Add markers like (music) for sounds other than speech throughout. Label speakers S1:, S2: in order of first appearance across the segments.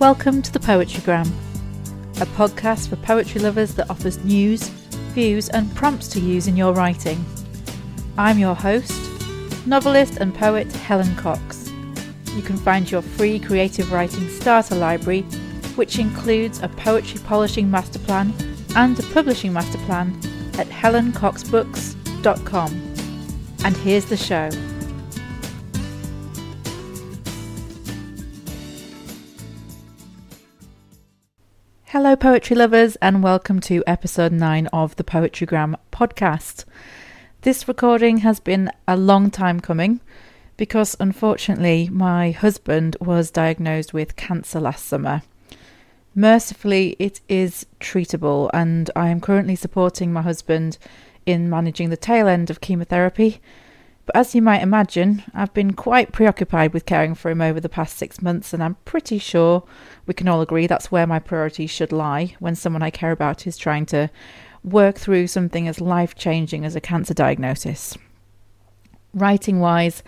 S1: Welcome to the Poetrygram, a podcast for poetry lovers that offers news, views, and prompts to use in your writing. I'm your host, novelist and poet Helen Cox. You can find your free creative writing starter library, which includes a poetry polishing master plan and a publishing master plan at helencoxbooks.com. And here's the show. Hello, poetry lovers, and welcome to episode 9 of the Poetrygram podcast. This recording has been a long time coming because unfortunately my husband was diagnosed with cancer last summer. Mercifully, it is treatable, and I am currently supporting my husband in managing the tail end of chemotherapy but as you might imagine, I've been quite preoccupied with caring for him over the past six months, and I'm pretty sure we can all agree that's where my priorities should lie when someone I care about is trying to work through something as life changing as a cancer diagnosis. Writing wise,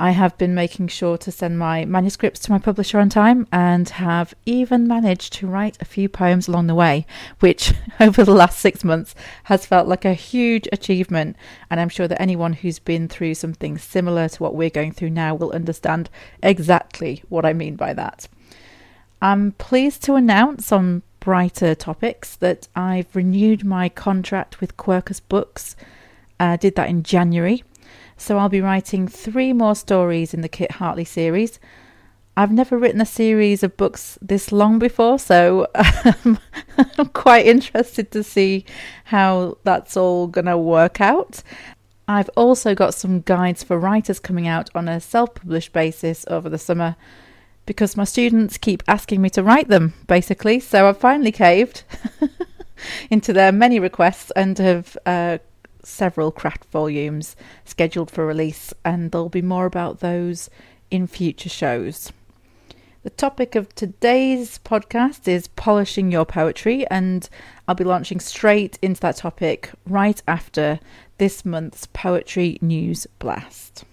S1: I have been making sure to send my manuscripts to my publisher on time and have even managed to write a few poems along the way, which (laughs) over the last six months has felt like a huge achievement. And I'm sure that anyone who's been through something similar to what we're going through now will understand exactly what I mean by that. I'm pleased to announce on brighter topics that I've renewed my contract with Quercus Books. I uh, did that in January so I'll be writing three more stories in the Kit Hartley series. I've never written a series of books this long before, so um, (laughs) I'm quite interested to see how that's all going to work out. I've also got some guides for writers coming out on a self published basis over the summer because my students keep asking me to write them, basically. So I've finally caved (laughs) into their many requests and have uh, several craft volumes scheduled for release, and there'll be more about those in future shows. The topic of today's podcast is polishing your poetry, and I'll be launching straight into that topic right after this month's Poetry News Blast.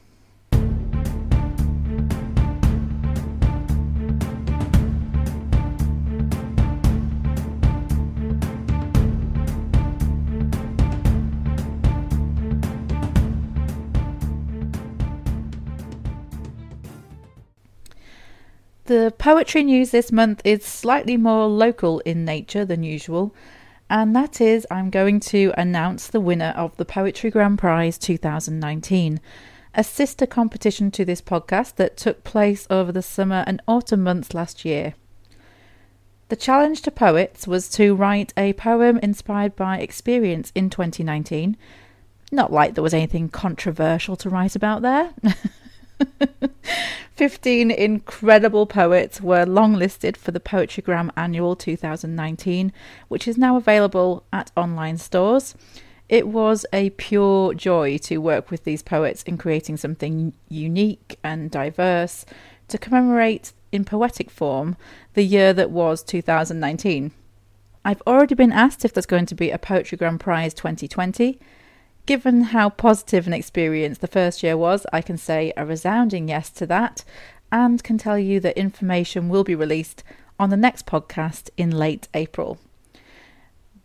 S1: The poetry news this month is slightly more local in nature than usual, and that is I'm going to announce the winner of the Poetrygram Prize 2019, a sister competition to this podcast that took place over the summer and autumn months last year. The challenge to poets was to write a poem inspired by experience in 2019. Not like there was anything controversial to write about there. (laughs) (laughs) 15 incredible poets were longlisted for the Poetrygram Annual 2019, which is now available at online stores. It was a pure joy to work with these poets in creating something unique and diverse to commemorate in poetic form the year that was 2019. I've already been asked if there's going to be a Poetrygram Prize 2020. Given how positive an experience the first year was, I can say a resounding yes to that and can tell you that information will be released on the next podcast in late April.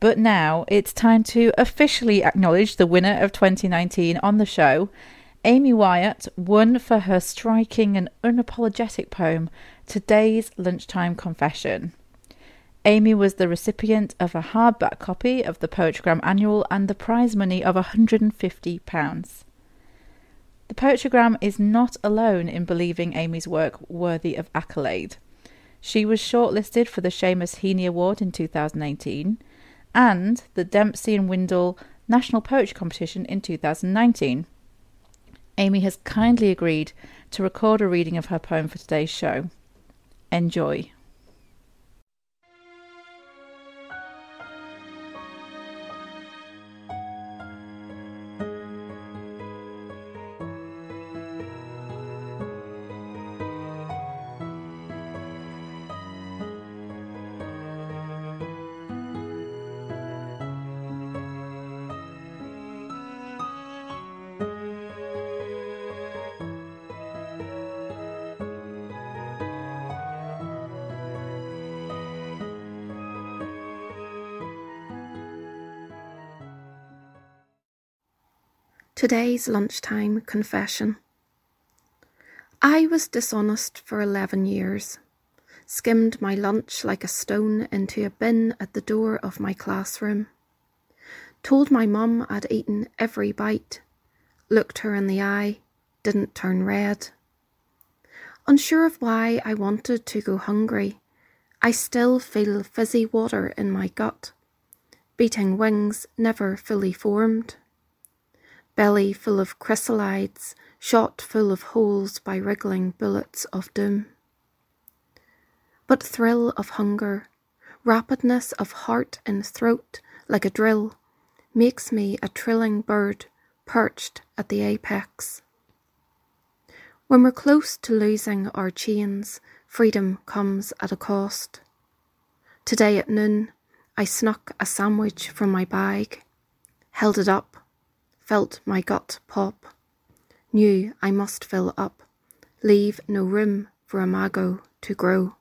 S1: But now it's time to officially acknowledge the winner of 2019 on the show. Amy Wyatt won for her striking and unapologetic poem, Today's Lunchtime Confession. Amy was the recipient of a hardback copy of the Poetrygram Annual and the prize money of £150. The Poetrygram is not alone in believing Amy's work worthy of accolade. She was shortlisted for the Seamus Heaney Award in 2018 and the Dempsey and Windle National Poetry Competition in 2019. Amy has kindly agreed to record a reading of her poem for today's show. Enjoy.
S2: Today's lunchtime confession. I was dishonest for 11 years, skimmed my lunch like a stone into a bin at the door of my classroom, told my mum I'd eaten every bite, looked her in the eye, didn't turn red. Unsure of why I wanted to go hungry, I still feel fizzy water in my gut, beating wings never fully formed belly full of chrysalides, shot full of holes by wriggling bullets of doom. But thrill of hunger, rapidness of heart in throat like a drill, makes me a trilling bird perched at the apex. When we're close to losing our chains, freedom comes at a cost. Today at noon, I snuck a sandwich from my bag, held it up felt my gut pop, knew I must fill up, leave no room for a mago to grow.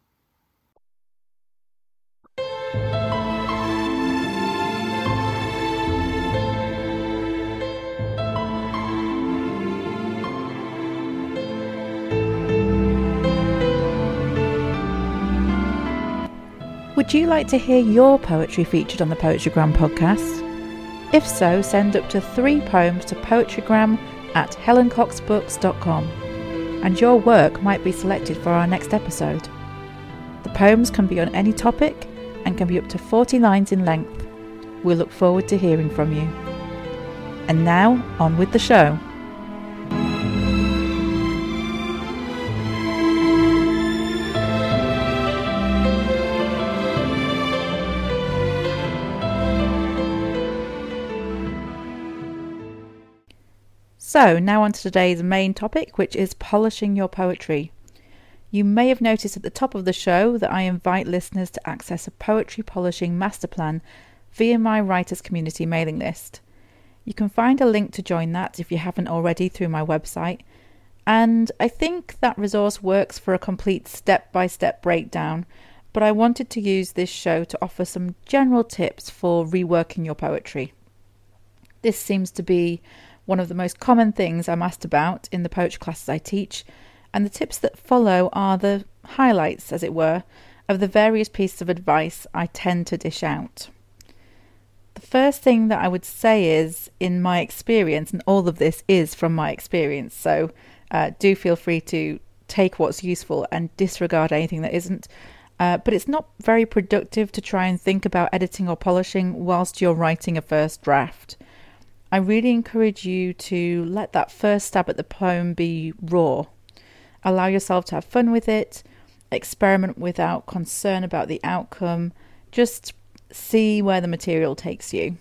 S1: Would you like to hear your poetry featured on the Poetry Poetrygram podcast? If so, send up to three poems to poetrygram at helencoxbooks.com and your work might be selected for our next episode. The poems can be on any topic and can be up to 40 lines in length. We look forward to hearing from you. And now, on with the show. So, now on to today's main topic, which is polishing your poetry. You may have noticed at the top of the show that I invite listeners to access a poetry polishing master plan via my writers community mailing list. You can find a link to join that if you haven't already through my website. And I think that resource works for a complete step by step breakdown, but I wanted to use this show to offer some general tips for reworking your poetry. This seems to be one of the most common things I'm asked about in the poetry classes I teach, and the tips that follow are the highlights, as it were, of the various pieces of advice I tend to dish out. The first thing that I would say is, in my experience, and all of this is from my experience, so uh, do feel free to take what's useful and disregard anything that isn't. Uh, but it's not very productive to try and think about editing or polishing whilst you're writing a first draft. I really encourage you to let that first stab at the poem be raw. Allow yourself to have fun with it, experiment without concern about the outcome, just see where the material takes you.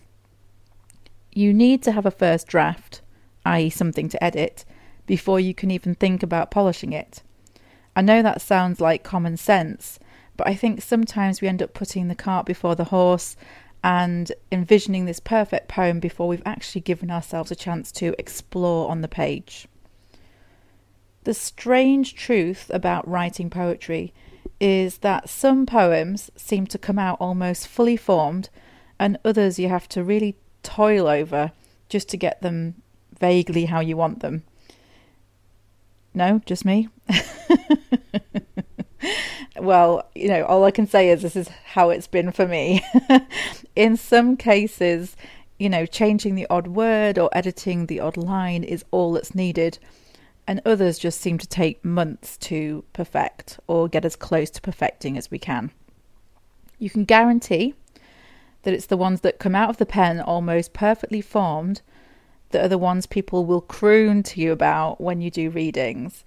S1: You need to have a first draft, i.e., something to edit, before you can even think about polishing it. I know that sounds like common sense, but I think sometimes we end up putting the cart before the horse and envisioning this perfect poem before we've actually given ourselves a chance to explore on the page. The strange truth about writing poetry is that some poems seem to come out almost fully formed, and others you have to really toil over just to get them vaguely how you want them. No, just me? (laughs) well, you know, all I can say is this is how it's been for me. (laughs) In some cases, you know, changing the odd word or editing the odd line is all that's needed, and others just seem to take months to perfect or get as close to perfecting as we can. You can guarantee that it's the ones that come out of the pen almost perfectly formed that are the ones people will croon to you about when you do readings.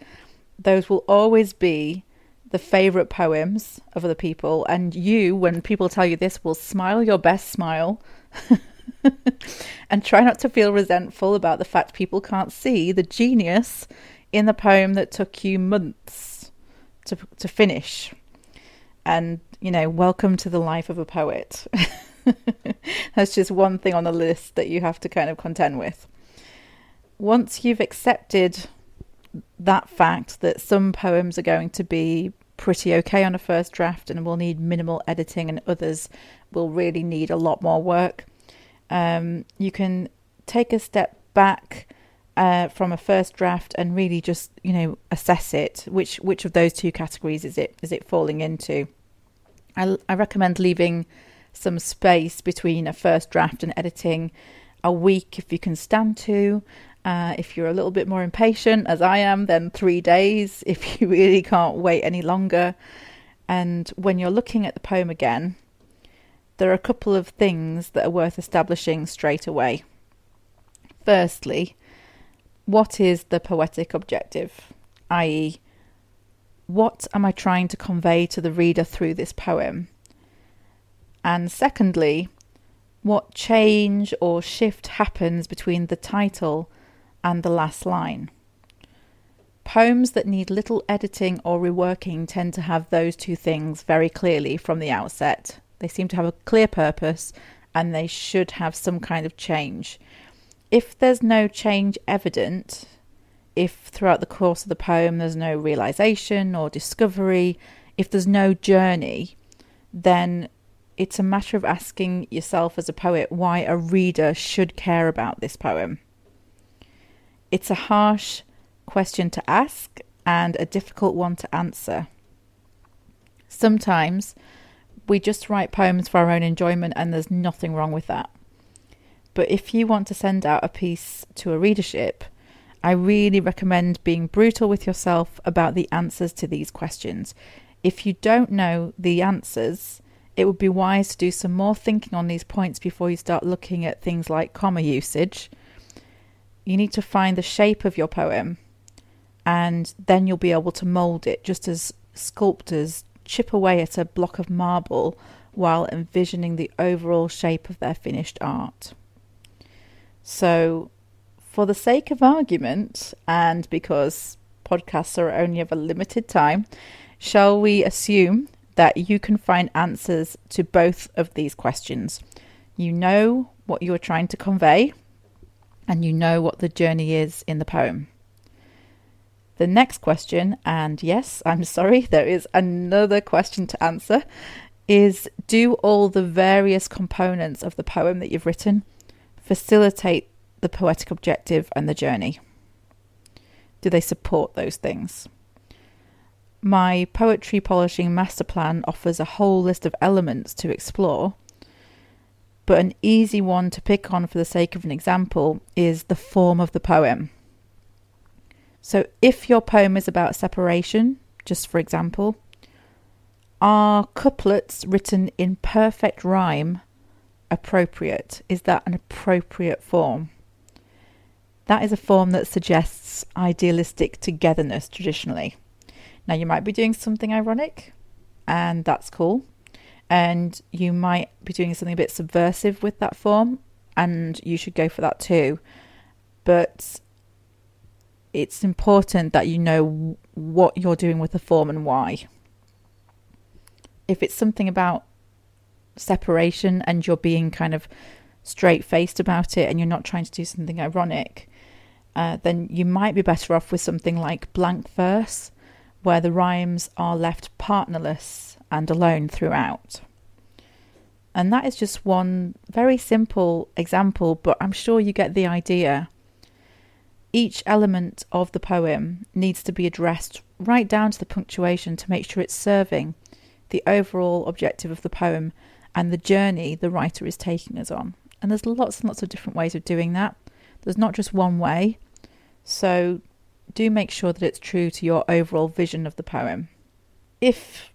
S1: Those will always be the favorite poems of other people, and you, when people tell you this, will smile your best smile. (laughs) and try not to feel resentful about the fact people can't see the genius in the poem that took you months to to finish. And you know, welcome to the life of a poet. (laughs) That's just one thing on the list that you have to kind of contend with. Once you've accepted that fact that some poems are going to be pretty okay on a first draft and will need minimal editing, and others will really need a lot more work. Um, you can take a step back uh, from a first draft and really just you know assess it. Which which of those two categories is it is it falling into? I, I recommend leaving some space between a first draft and editing a week if you can stand to. Uh, if you're a little bit more impatient, as I am, then three days (laughs) if you really can't wait any longer. And when you're looking at the poem again, there are a couple of things that are worth establishing straight away. Firstly, what is the poetic objective? i.e., what am I trying to convey to the reader through this poem? And secondly, what change or shift happens between the title and the last line? Poems that need little editing or reworking tend to have those two things very clearly from the outset. They seem to have a clear purpose and they should have some kind of change. If there's no change evident, if throughout the course of the poem there's no realization or discovery, if there's no journey, then it's a matter of asking yourself as a poet why a reader should care about this poem. It's a harsh question to ask and a difficult one to answer. Sometimes we just write poems for our own enjoyment, and there's nothing wrong with that. But if you want to send out a piece to a readership, I really recommend being brutal with yourself about the answers to these questions. If you don't know the answers, it would be wise to do some more thinking on these points before you start looking at things like comma usage. You need to find the shape of your poem, and then you'll be able to mould it just as sculptors chip away at a block of marble while envisioning the overall shape of their finished art. So, for the sake of argument, and because podcasts are only of a limited time, shall we assume that you can find answers to both of these questions? You know what you are trying to convey, and you know what the journey is in the poem. The next question, and yes, I'm (laughs) sorry, there is another question to answer, is do all the various components of the poem that you've written facilitate the poetic objective and the journey? Do they support those things? My poetry polishing master plan offers a whole list of elements to explore, but an easy one to pick on for the sake of an example is the form of the poem. So, if your poem is about separation, just for example, are couplets written in perfect rhyme appropriate? Is that an appropriate form? That is a form that suggests idealistic togetherness traditionally. Now, you might be doing something ironic, and that's cool. And you might be doing something a bit subversive with that form, and you should go for that too. But it's important that you know what you're doing with the form and why. If it's something about separation and you're being kind of straight faced about it and you're not trying to do something ironic, uh, then you might be better off with something like blank verse, where the rhymes are left partnerless and alone throughout. And that is just one very simple example, but I'm sure you get the idea. Each element of the poem needs to be addressed right down to the punctuation to make sure it's serving the overall objective of the poem and the journey the writer is taking us on. And there's lots and lots of different ways of doing that. There's not just one way. So do make sure that it's true to your overall vision of the poem. If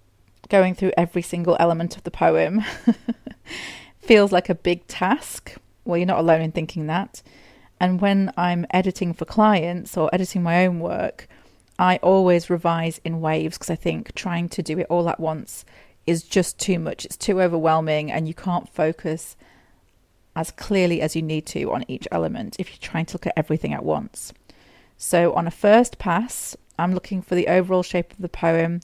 S1: going through every single element of the poem (laughs) feels like a big task, well, you're not alone in thinking that. And when I'm editing for clients or editing my own work, I always revise in waves because I think trying to do it all at once is just too much. It's too overwhelming, and you can't focus as clearly as you need to on each element if you're trying to look at everything at once. So, on a first pass, I'm looking for the overall shape of the poem,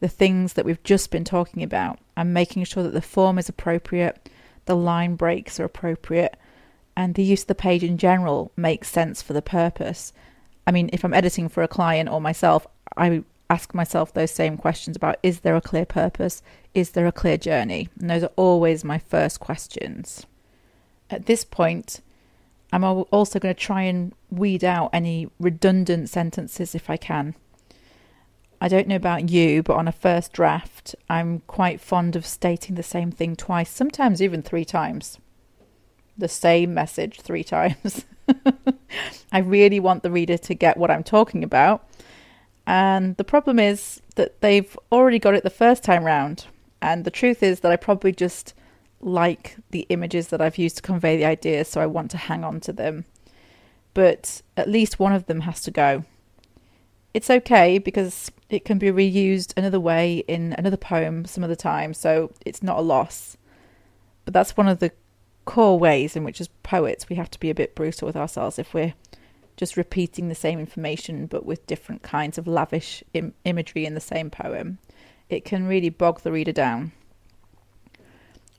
S1: the things that we've just been talking about. I'm making sure that the form is appropriate, the line breaks are appropriate, and the use of the page in general makes sense for the purpose. I mean, if I'm editing for a client or myself, I ask myself those same questions about is there a clear purpose? Is there a clear journey? And those are always my first questions. At this point, I'm also going to try and weed out any redundant sentences if I can. I don't know about you, but on a first draft, I'm quite fond of stating the same thing twice, sometimes even three times. The same message three times. (laughs) I really want the reader to get what I'm talking about. And the problem is that they've already got it the first time round. And the truth is that I probably just like the images that I've used to convey the ideas, so I want to hang on to them. But at least one of them has to go. It's okay because it can be reused another way in another poem some other time, so it's not a loss. But that's one of the core ways in which, as poets, we have to be a bit brutal with ourselves if we're just repeating the same information but with different kinds of lavish Im- imagery in the same poem. It can really bog the reader down.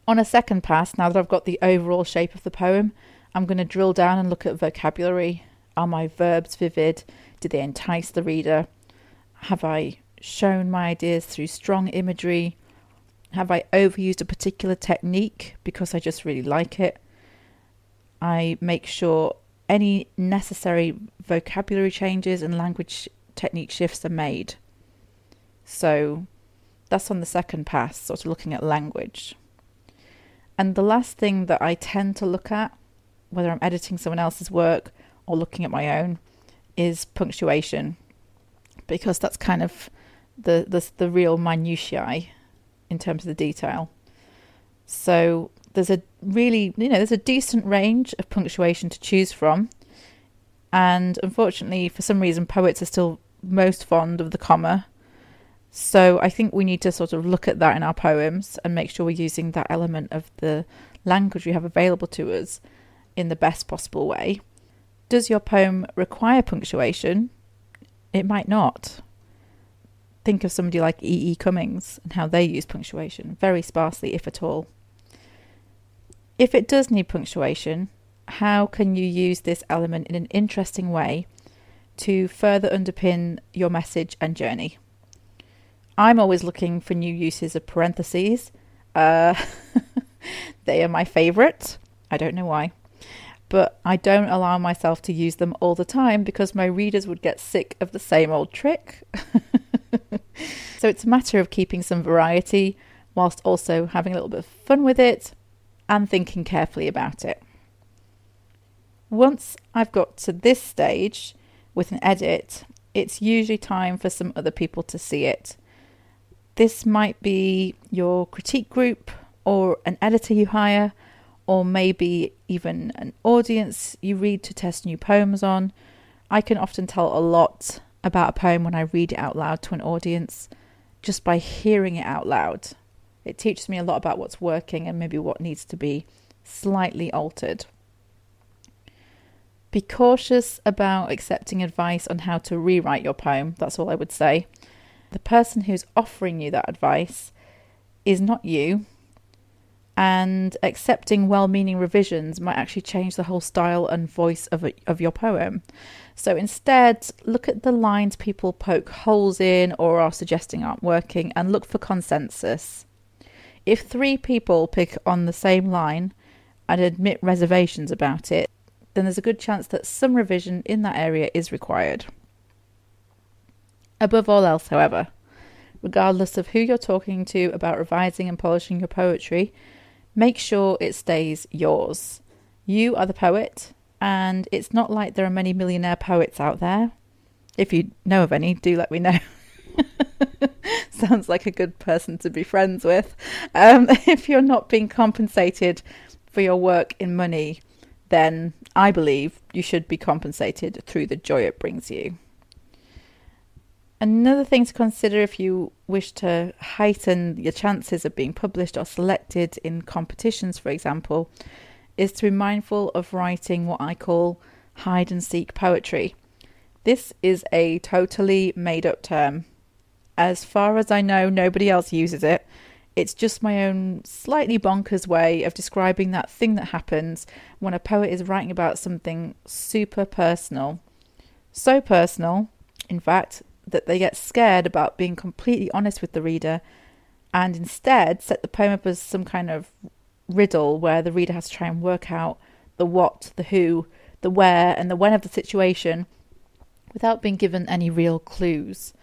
S1: On a second pass, now that I've got the overall shape of the poem, I'm going to drill down and look at vocabulary. Are my verbs vivid? Do they entice the reader? Have I shown my ideas through strong imagery? Have I overused a particular technique because I just really like it? I make sure any necessary vocabulary changes and language technique shifts are made. So that's on the second pass, sort of looking at language. And the last thing that I tend to look at, whether I'm editing someone else's work or looking at my own, is punctuation, because that's kind of the the, the real minutiae in terms of the detail. So there's a really you know there's a decent range of punctuation to choose from, and unfortunately for some reason poets are still most fond of the comma so I think we need to sort of look at that in our poems and make sure we're using that element of the language we have available to us in the best possible way. Does your poem require punctuation? It might not. Think of somebody like E. E. Cummings and how they use punctuation, very sparsely, if at all. If it does need punctuation, how can you use this element in an interesting way to further underpin your message and journey? I'm always looking for new uses of parentheses. Uh, (laughs) they are my favourite. I don't know why. But I don't allow myself to use them all the time because my readers would get sick of the same old trick. (laughs) so it's a matter of keeping some variety whilst also having a little bit of fun with it and thinking carefully about it. Once I've got to this stage with an edit, it's usually time for some other people to see it. This might be your critique group or an editor you hire, or maybe even an audience you read to test new poems on. I can often tell a lot about a poem when I read it out loud to an audience just by hearing it out loud. It teaches me a lot about what's working and maybe what needs to be slightly altered. Be cautious about accepting advice on how to rewrite your poem, that's all I would say the person who's offering you that advice is not you. And accepting well meaning revisions might actually change the whole style and voice of, a, of your poem. So instead, look at the lines people poke holes in or are suggesting aren't working and look for consensus. If three people pick on the same line and admit reservations about it, then there's a good chance that some revision in that area is required. Above all else, however, regardless of who you're talking to about revising and polishing your poetry, make sure it stays yours. You are the poet, and it's not like there are many millionaire poets out there. If you know of any, do let me know. (laughs) Sounds like a good person to be friends with. Um, (laughs) if you're not being compensated for your work in money, then I believe you should be compensated through the joy it brings you. Another thing to consider if you wish to heighten your chances of being published or selected in competitions, for example, is to be mindful of writing what I call hide and seek poetry. This is a totally made up term. As far as I know, nobody else uses it. It's just my own slightly bonkers way of describing that thing that happens when a poet is writing about something super personal. So personal, in fact, that they get scared about being completely honest with the reader and instead set the poem up as some kind of riddle where the reader has to try and work out the what, the who, the where and the when of the situation without being given any real clues.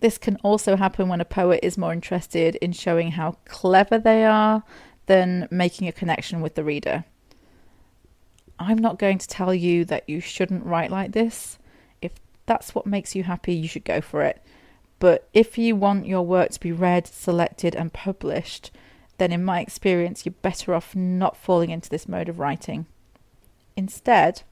S1: This can also happen when a poet is more interested in showing how clever they are than making a connection with the reader. I'm not going to tell you that you shouldn't write like this. That's what makes you happy, you should go for it. But if you want your work to be read, selected, and published, then in my experience, you're better off not falling into this mode of writing. Instead,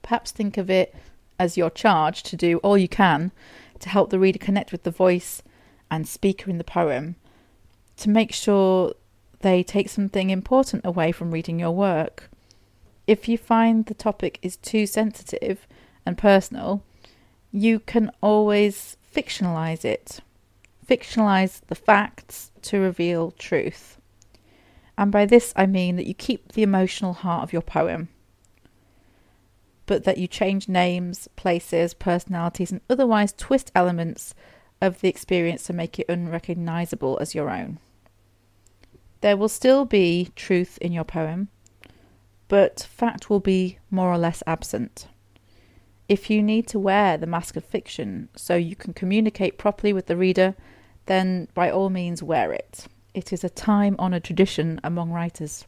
S1: perhaps think of it as your charge to do all you can to help the reader connect with the voice and speaker in the poem to make sure they take something important away from reading your work. If you find the topic is too sensitive and personal, you can always fictionalize it. Fictionalize the facts to reveal truth. And by this I mean that you keep the emotional heart of your poem but that you change names, places, personalities, and otherwise twist elements of the experience to make it unrecognizable as your own. There will still be truth in your poem, but fact will be more or less absent. If you need to wear the mask of fiction so you can communicate properly with the reader, then by all means wear it. It is a time honoured tradition among writers.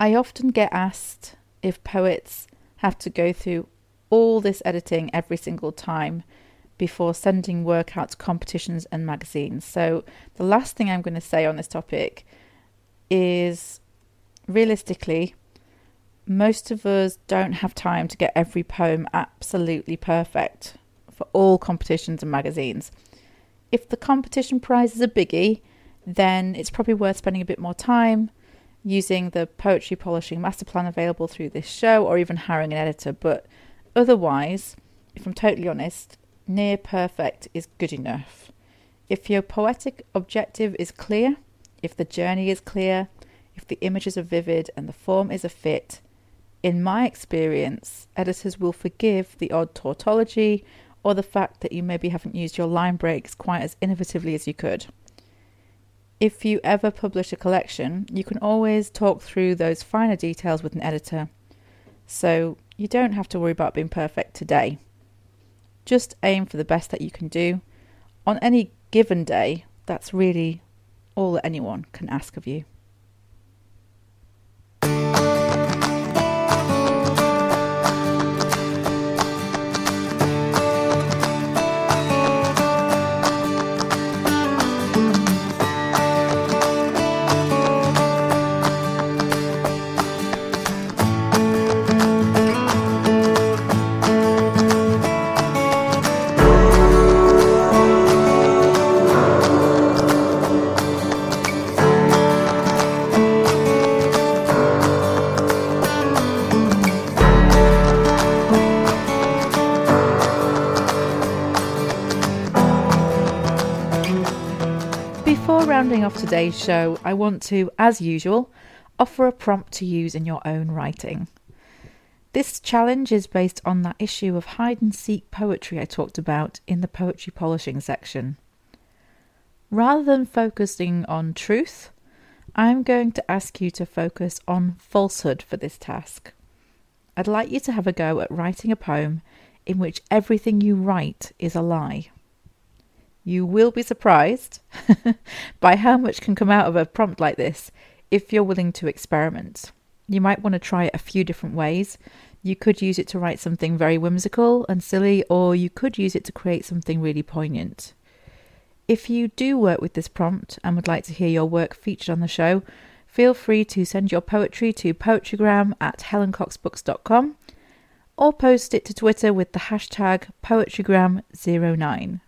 S1: I often get asked if poets have to go through all this editing every single time before sending work out to competitions and magazines. So, the last thing I'm going to say on this topic is realistically, most of us don't have time to get every poem absolutely perfect for all competitions and magazines. If the competition prize is a biggie, then it's probably worth spending a bit more time using the poetry polishing master plan available through this show or even hiring an editor. But otherwise, if I'm totally honest, near perfect is good enough. If your poetic objective is clear, if the journey is clear, if the images are vivid and the form is a fit, in my experience, editors will forgive the odd tautology or the fact that you maybe haven't used your line breaks quite as innovatively as you could if you ever publish a collection, you can always talk through those finer details with an editor. So you don't have to worry about being perfect today. Just aim for the best that you can do. On any given day, that's really all that anyone can ask of you. Today's show, I want to, as usual, offer a prompt to use in your own writing. This challenge is based on that issue of hide and seek poetry I talked about in the poetry polishing section. Rather than focusing on truth, I'm going to ask you to focus on falsehood for this task. I'd like you to have a go at writing a poem in which everything you write is a lie. You will be surprised (laughs) by how much can come out of a prompt like this if you're willing to experiment. You might want to try it a few different ways. You could use it to write something very whimsical and silly, or you could use it to create something really poignant. If you do work with this prompt and would like to hear your work featured on the show, feel free to send your poetry to poetrygram at helencoxbooks.com or post it to Twitter with the hashtag poetrygram09.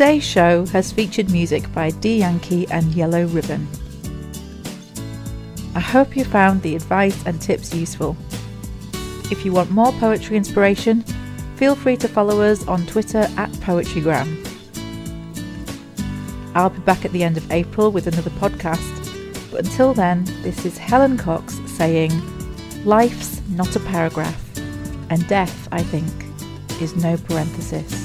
S1: Today's show has featured music by Dee Yan-Key and Yellow Ribbon. I hope you found the advice and tips useful. If you want more poetry inspiration, feel free to follow us on Twitter at Poetrygram. I'll be back at the end of April with another podcast, But until then, this is Helen Cox saying, Life's not a paragraph, and death, I think, is no parenthesis.